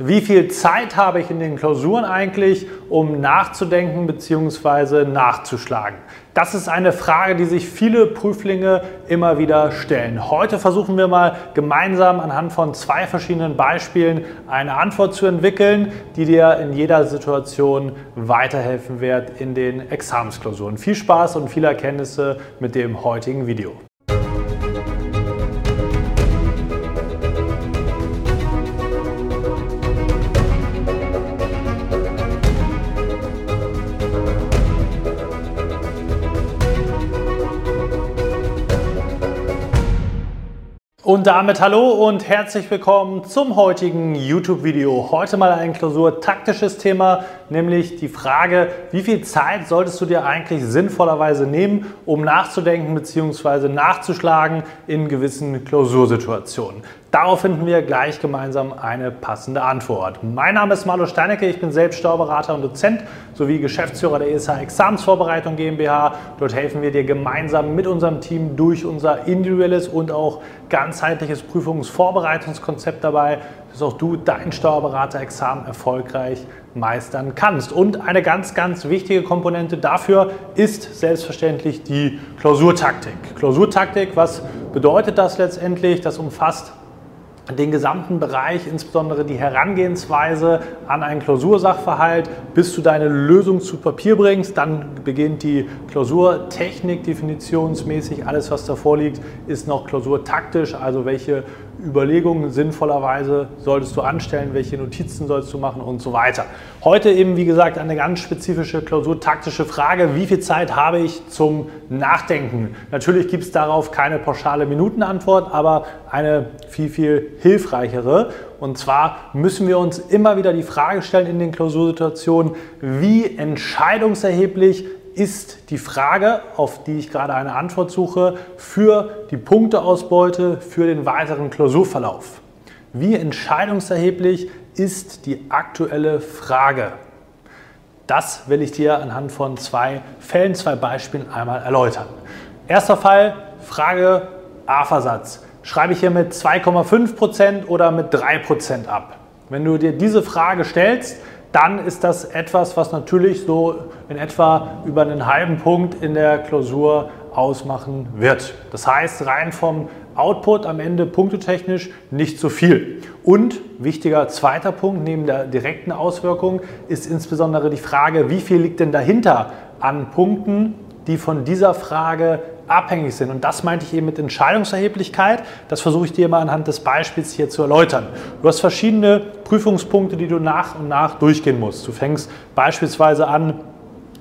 Wie viel Zeit habe ich in den Klausuren eigentlich, um nachzudenken bzw. nachzuschlagen? Das ist eine Frage, die sich viele Prüflinge immer wieder stellen. Heute versuchen wir mal gemeinsam anhand von zwei verschiedenen Beispielen eine Antwort zu entwickeln, die dir in jeder Situation weiterhelfen wird in den Examensklausuren. Viel Spaß und viele Erkenntnisse mit dem heutigen Video. Und damit hallo und herzlich willkommen zum heutigen YouTube-Video. Heute mal ein klausurtaktisches Thema, nämlich die Frage, wie viel Zeit solltest du dir eigentlich sinnvollerweise nehmen, um nachzudenken bzw. nachzuschlagen in gewissen Klausursituationen. Darauf finden wir gleich gemeinsam eine passende Antwort. Mein Name ist Marlo Steinecke, ich bin selbst Steuerberater und Dozent sowie Geschäftsführer der ESH Examensvorbereitung GmbH. Dort helfen wir dir gemeinsam mit unserem Team durch unser individuelles und auch ganzheitliches Prüfungsvorbereitungskonzept dabei, dass auch du dein Steuerberater-Examen erfolgreich meistern kannst. Und eine ganz, ganz wichtige Komponente dafür ist selbstverständlich die Klausurtaktik. Klausurtaktik, was bedeutet das letztendlich? Das umfasst den gesamten Bereich, insbesondere die Herangehensweise an einen Klausursachverhalt, bis du deine Lösung zu Papier bringst. Dann beginnt die Klausurtechnik definitionsmäßig. Alles, was davor liegt, ist noch klausurtaktisch, also welche Überlegungen sinnvollerweise solltest du anstellen, welche Notizen sollst du machen und so weiter. Heute eben, wie gesagt, eine ganz spezifische klausurtaktische Frage. Wie viel Zeit habe ich zum Nachdenken? Natürlich gibt es darauf keine pauschale Minutenantwort, aber eine viel, viel hilfreichere. Und zwar müssen wir uns immer wieder die Frage stellen in den Klausursituationen, wie entscheidungserheblich ist die Frage, auf die ich gerade eine Antwort suche, für die Punkteausbeute für den weiteren Klausurverlauf. Wie entscheidungserheblich ist die aktuelle Frage? Das will ich dir anhand von zwei Fällen, zwei Beispielen einmal erläutern. Erster Fall, Frage A-Versatz. Schreibe ich hier mit 2,5% oder mit 3% ab? Wenn du dir diese Frage stellst, dann ist das etwas, was natürlich so in etwa über einen halben Punkt in der Klausur ausmachen wird. Das heißt, rein vom Output am Ende punktetechnisch nicht so viel. Und wichtiger zweiter Punkt neben der direkten Auswirkung ist insbesondere die Frage, wie viel liegt denn dahinter an Punkten, die von dieser Frage abhängig sind. Und das meinte ich eben mit Entscheidungserheblichkeit. Das versuche ich dir mal anhand des Beispiels hier zu erläutern. Du hast verschiedene Prüfungspunkte, die du nach und nach durchgehen musst. Du fängst beispielsweise an,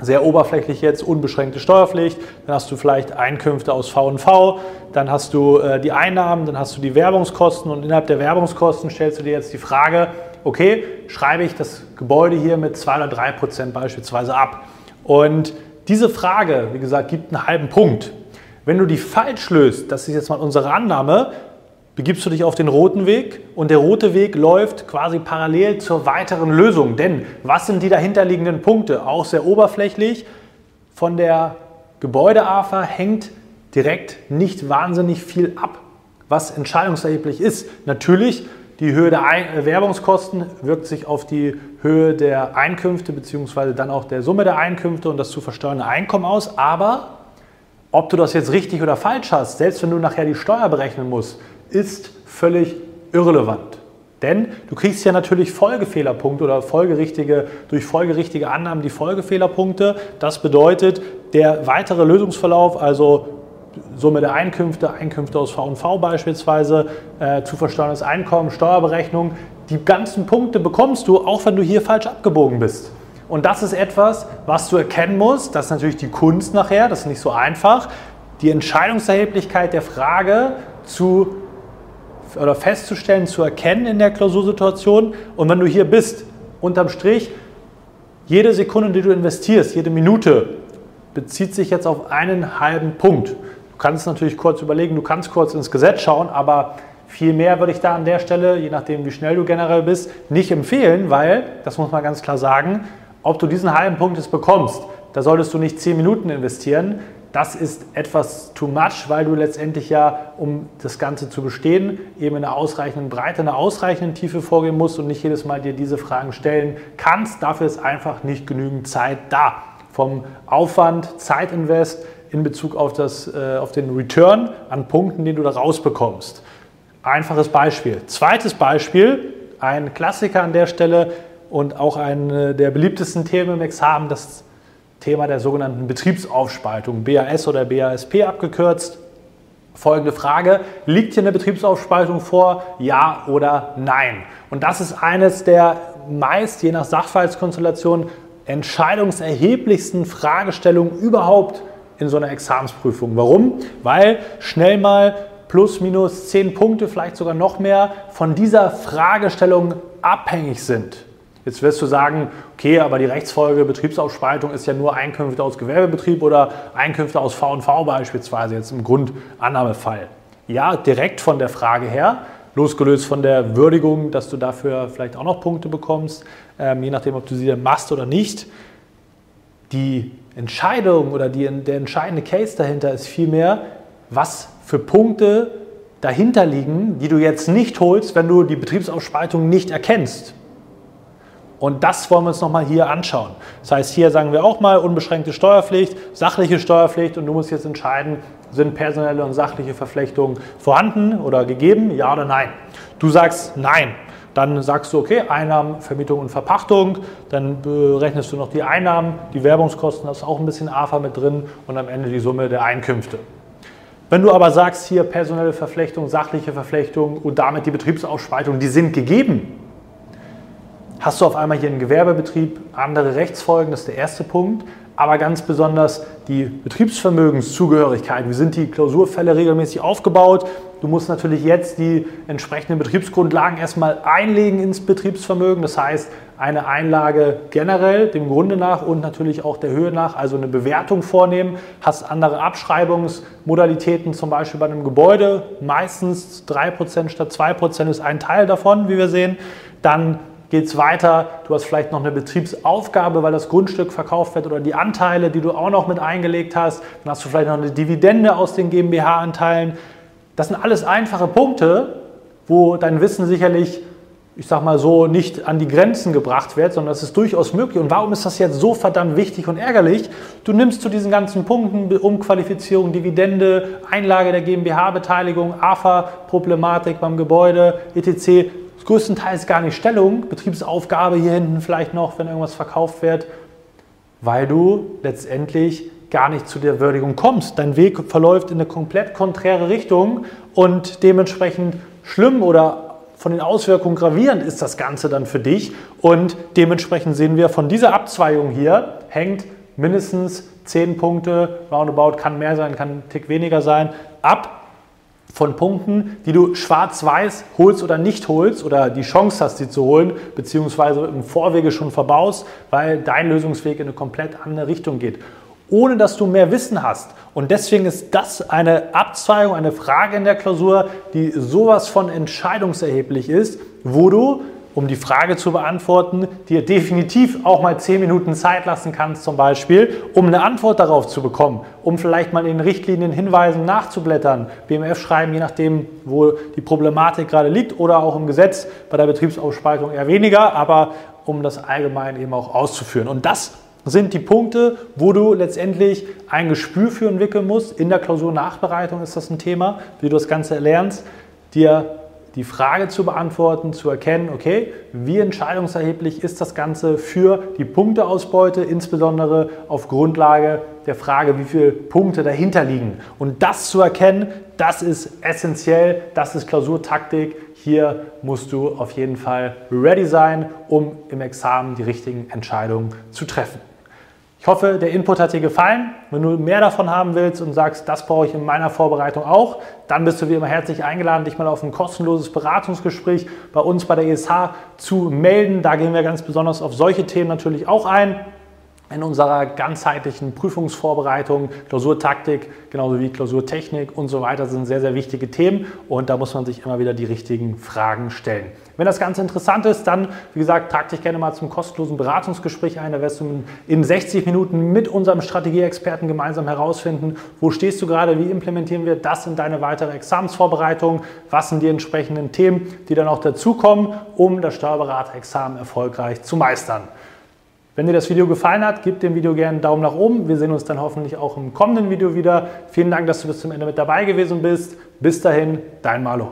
sehr oberflächlich jetzt unbeschränkte Steuerpflicht, dann hast du vielleicht Einkünfte aus V&V, dann hast du äh, die Einnahmen, dann hast du die Werbungskosten und innerhalb der Werbungskosten stellst du dir jetzt die Frage, okay, schreibe ich das Gebäude hier mit 2 oder 3 Prozent beispielsweise ab? Und diese Frage, wie gesagt, gibt einen halben Punkt. Wenn du die falsch löst, das ist jetzt mal unsere Annahme, begibst du dich auf den roten Weg und der rote Weg läuft quasi parallel zur weiteren Lösung. Denn was sind die dahinterliegenden Punkte? Auch sehr oberflächlich. Von der Gebäude-AFA hängt direkt nicht wahnsinnig viel ab, was entscheidungserheblich ist. Natürlich, die Höhe der Ein Werbungskosten wirkt sich auf die Höhe der Einkünfte bzw. dann auch der Summe der Einkünfte und das zu versteuernde Einkommen aus, aber ob du das jetzt richtig oder falsch hast, selbst wenn du nachher die Steuer berechnen musst, ist völlig irrelevant. Denn du kriegst ja natürlich Folgefehlerpunkte oder folgerichtige, durch folgerichtige Annahmen die Folgefehlerpunkte. Das bedeutet, der weitere Lösungsverlauf, also Summe der Einkünfte, Einkünfte aus V&V beispielsweise, äh, zu versteuerndes Einkommen, Steuerberechnung, die ganzen Punkte bekommst du, auch wenn du hier falsch abgebogen bist. Und das ist etwas, was du erkennen musst. Das ist natürlich die Kunst nachher, das ist nicht so einfach. Die Entscheidungserheblichkeit der Frage zu oder festzustellen, zu erkennen in der Klausursituation. Und wenn du hier bist, unterm Strich, jede Sekunde, die du investierst, jede Minute, bezieht sich jetzt auf einen halben Punkt. Du kannst natürlich kurz überlegen, du kannst kurz ins Gesetz schauen, aber viel mehr würde ich da an der Stelle, je nachdem wie schnell du generell bist, nicht empfehlen, weil, das muss man ganz klar sagen, ob du diesen halben Punkt jetzt bekommst, da solltest du nicht 10 Minuten investieren. das ist etwas too much, weil du letztendlich ja, um das Ganze zu bestehen, eben in einer ausreichenden Breite, einer ausreichenden Tiefe vorgehen musst und nicht jedes Mal dir diese Fragen stellen kannst. Dafür ist einfach nicht genügend Zeit da. Vom Aufwand, Zeitinvest in Bezug auf, das, äh, auf den Return an Punkten, den du da rausbekommst. Einfaches Beispiel. Zweites Beispiel, ein Klassiker an der Stelle und auch ein der beliebtesten Themen im Examen, das Thema der sogenannten Betriebsaufspaltung, BAS oder BASP abgekürzt. Folgende Frage, liegt hier eine Betriebsaufspaltung vor, ja oder nein? Und das ist eines der meist, je nach Sachverhaltskonstellation, entscheidungserheblichsten Fragestellungen überhaupt in so einer Examensprüfung. Warum? Weil schnell mal plus minus zehn Punkte, vielleicht sogar noch mehr, von dieser Fragestellung abhängig sind. Jetzt wirst du sagen, okay, aber die Rechtsfolge Betriebsaufspaltung ist ja nur Einkünfte aus Gewerbebetrieb oder Einkünfte aus V&V beispielsweise, jetzt im Grundannahmefall. Ja, direkt von der Frage her, losgelöst von der Würdigung, dass du dafür vielleicht auch noch Punkte bekommst, ähm, je nachdem, ob du sie dann machst oder nicht. Die Entscheidung oder die, der entscheidende Case dahinter ist vielmehr, was für Punkte dahinter liegen, die du jetzt nicht holst, wenn du die Betriebsaufspaltung nicht erkennst. Und das wollen wir uns nochmal hier anschauen. Das heißt, hier sagen wir auch mal unbeschränkte Steuerpflicht, sachliche Steuerpflicht und du musst jetzt entscheiden, sind personelle und sachliche Verflechtungen vorhanden oder gegeben, ja oder nein. Du sagst nein. Dann sagst du, okay, Einnahmen, Vermietung und Verpachtung. Dann berechnest du noch die Einnahmen, die Werbungskosten, das ist auch ein bisschen AFA mit drin und am Ende die Summe der Einkünfte. Wenn du aber sagst, hier personelle Verflechtung, sachliche Verflechtung und damit die Betriebsausspaltung, die sind gegeben, hast du auf einmal hier einen Gewerbebetrieb, andere Rechtsfolgen, das ist der erste Punkt, aber ganz besonders die Betriebsvermögenszugehörigkeit. Wie sind die Klausurfälle regelmäßig aufgebaut? Du musst natürlich jetzt die entsprechenden Betriebsgrundlagen erstmal einlegen ins Betriebsvermögen, das heißt eine Einlage generell dem Grunde nach und natürlich auch der Höhe nach, also eine Bewertung vornehmen, hast andere Abschreibungsmodalitäten, zum Beispiel bei einem Gebäude, meistens 3% statt 2% ist ein Teil davon, wie wir sehen. Dann geht es weiter. Du hast vielleicht noch eine Betriebsaufgabe, weil das Grundstück verkauft wird oder die Anteile, die du auch noch mit eingelegt hast. Dann hast du vielleicht noch eine Dividende aus den GmbH-Anteilen. Das sind alles einfache Punkte, wo dein Wissen sicherlich, ich sag mal so, nicht an die Grenzen gebracht wird, sondern das ist durchaus möglich. Und warum ist das jetzt so verdammt wichtig und ärgerlich? Du nimmst zu diesen ganzen Punkten Umqualifizierung, Dividende, Einlage der GmbH-Beteiligung, AFA-Problematik beim Gebäude, etc größtenteils gar nicht Stellung, Betriebsaufgabe hier hinten vielleicht noch, wenn irgendwas verkauft wird, weil du letztendlich gar nicht zu der Würdigung kommst. Dein Weg verläuft in eine komplett konträre Richtung und dementsprechend schlimm oder von den Auswirkungen gravierend ist das Ganze dann für dich. Und dementsprechend sehen wir von dieser Abzweigung hier hängt mindestens 10 Punkte, roundabout kann mehr sein, kann ein Tick weniger sein, ab von Punkten, die du schwarz-weiß holst oder nicht holst oder die Chance hast, sie zu holen, beziehungsweise im Vorwege schon verbaust, weil dein Lösungsweg in eine komplett andere Richtung geht, ohne dass du mehr Wissen hast. Und deswegen ist das eine Abzweigung, eine Frage in der Klausur, die sowas von entscheidungserheblich ist, wo du um die Frage zu beantworten, dir definitiv auch mal zehn Minuten Zeit lassen kannst, zum Beispiel, um eine Antwort darauf zu bekommen, um vielleicht mal in Richtlinien Hinweisen nachzublättern, BMF schreiben, je nachdem, wo die Problematik gerade liegt oder auch im Gesetz, bei der Betriebsaufspaltung eher weniger, aber um das allgemein eben auch auszuführen. Und das sind die Punkte, wo du letztendlich ein Gespür für entwickeln musst. In der Klausurnachbereitung ist das ein Thema, wie du das Ganze lernst, dir die Frage zu beantworten, zu erkennen, okay, wie entscheidungserheblich ist das Ganze für die Punkteausbeute, insbesondere auf Grundlage der Frage, wie viele Punkte dahinter liegen. Und das zu erkennen, das ist essentiell, das ist Klausurtaktik. Hier musst du auf jeden Fall ready sein, um im Examen die richtigen Entscheidungen zu treffen. Ich hoffe, der Input hat dir gefallen. Wenn du mehr davon haben willst und sagst, das brauche ich in meiner Vorbereitung auch, dann bist du wie immer herzlich eingeladen, dich mal auf ein kostenloses Beratungsgespräch bei uns bei der ESH zu melden. Da gehen wir ganz besonders auf solche Themen natürlich auch ein. In unserer ganzheitlichen Prüfungsvorbereitung, Klausurtaktik, genauso wie Klausurtechnik und so weiter sind sehr, sehr wichtige Themen und da muss man sich immer wieder die richtigen Fragen stellen. Wenn das Ganze interessant ist, dann, wie gesagt, trag dich gerne mal zum kostenlosen Beratungsgespräch ein. Da wirst du in 60 Minuten mit unserem Strategieexperten gemeinsam herausfinden, wo stehst du gerade, wie implementieren wir das in deine weitere Examensvorbereitung, was sind die entsprechenden Themen, die dann auch dazukommen, um das Steuerberaterexamen erfolgreich zu meistern. Wenn dir das Video gefallen hat, gib dem Video gerne einen Daumen nach oben. Wir sehen uns dann hoffentlich auch im kommenden Video wieder. Vielen Dank, dass du bis zum Ende mit dabei gewesen bist. Bis dahin, dein Malo.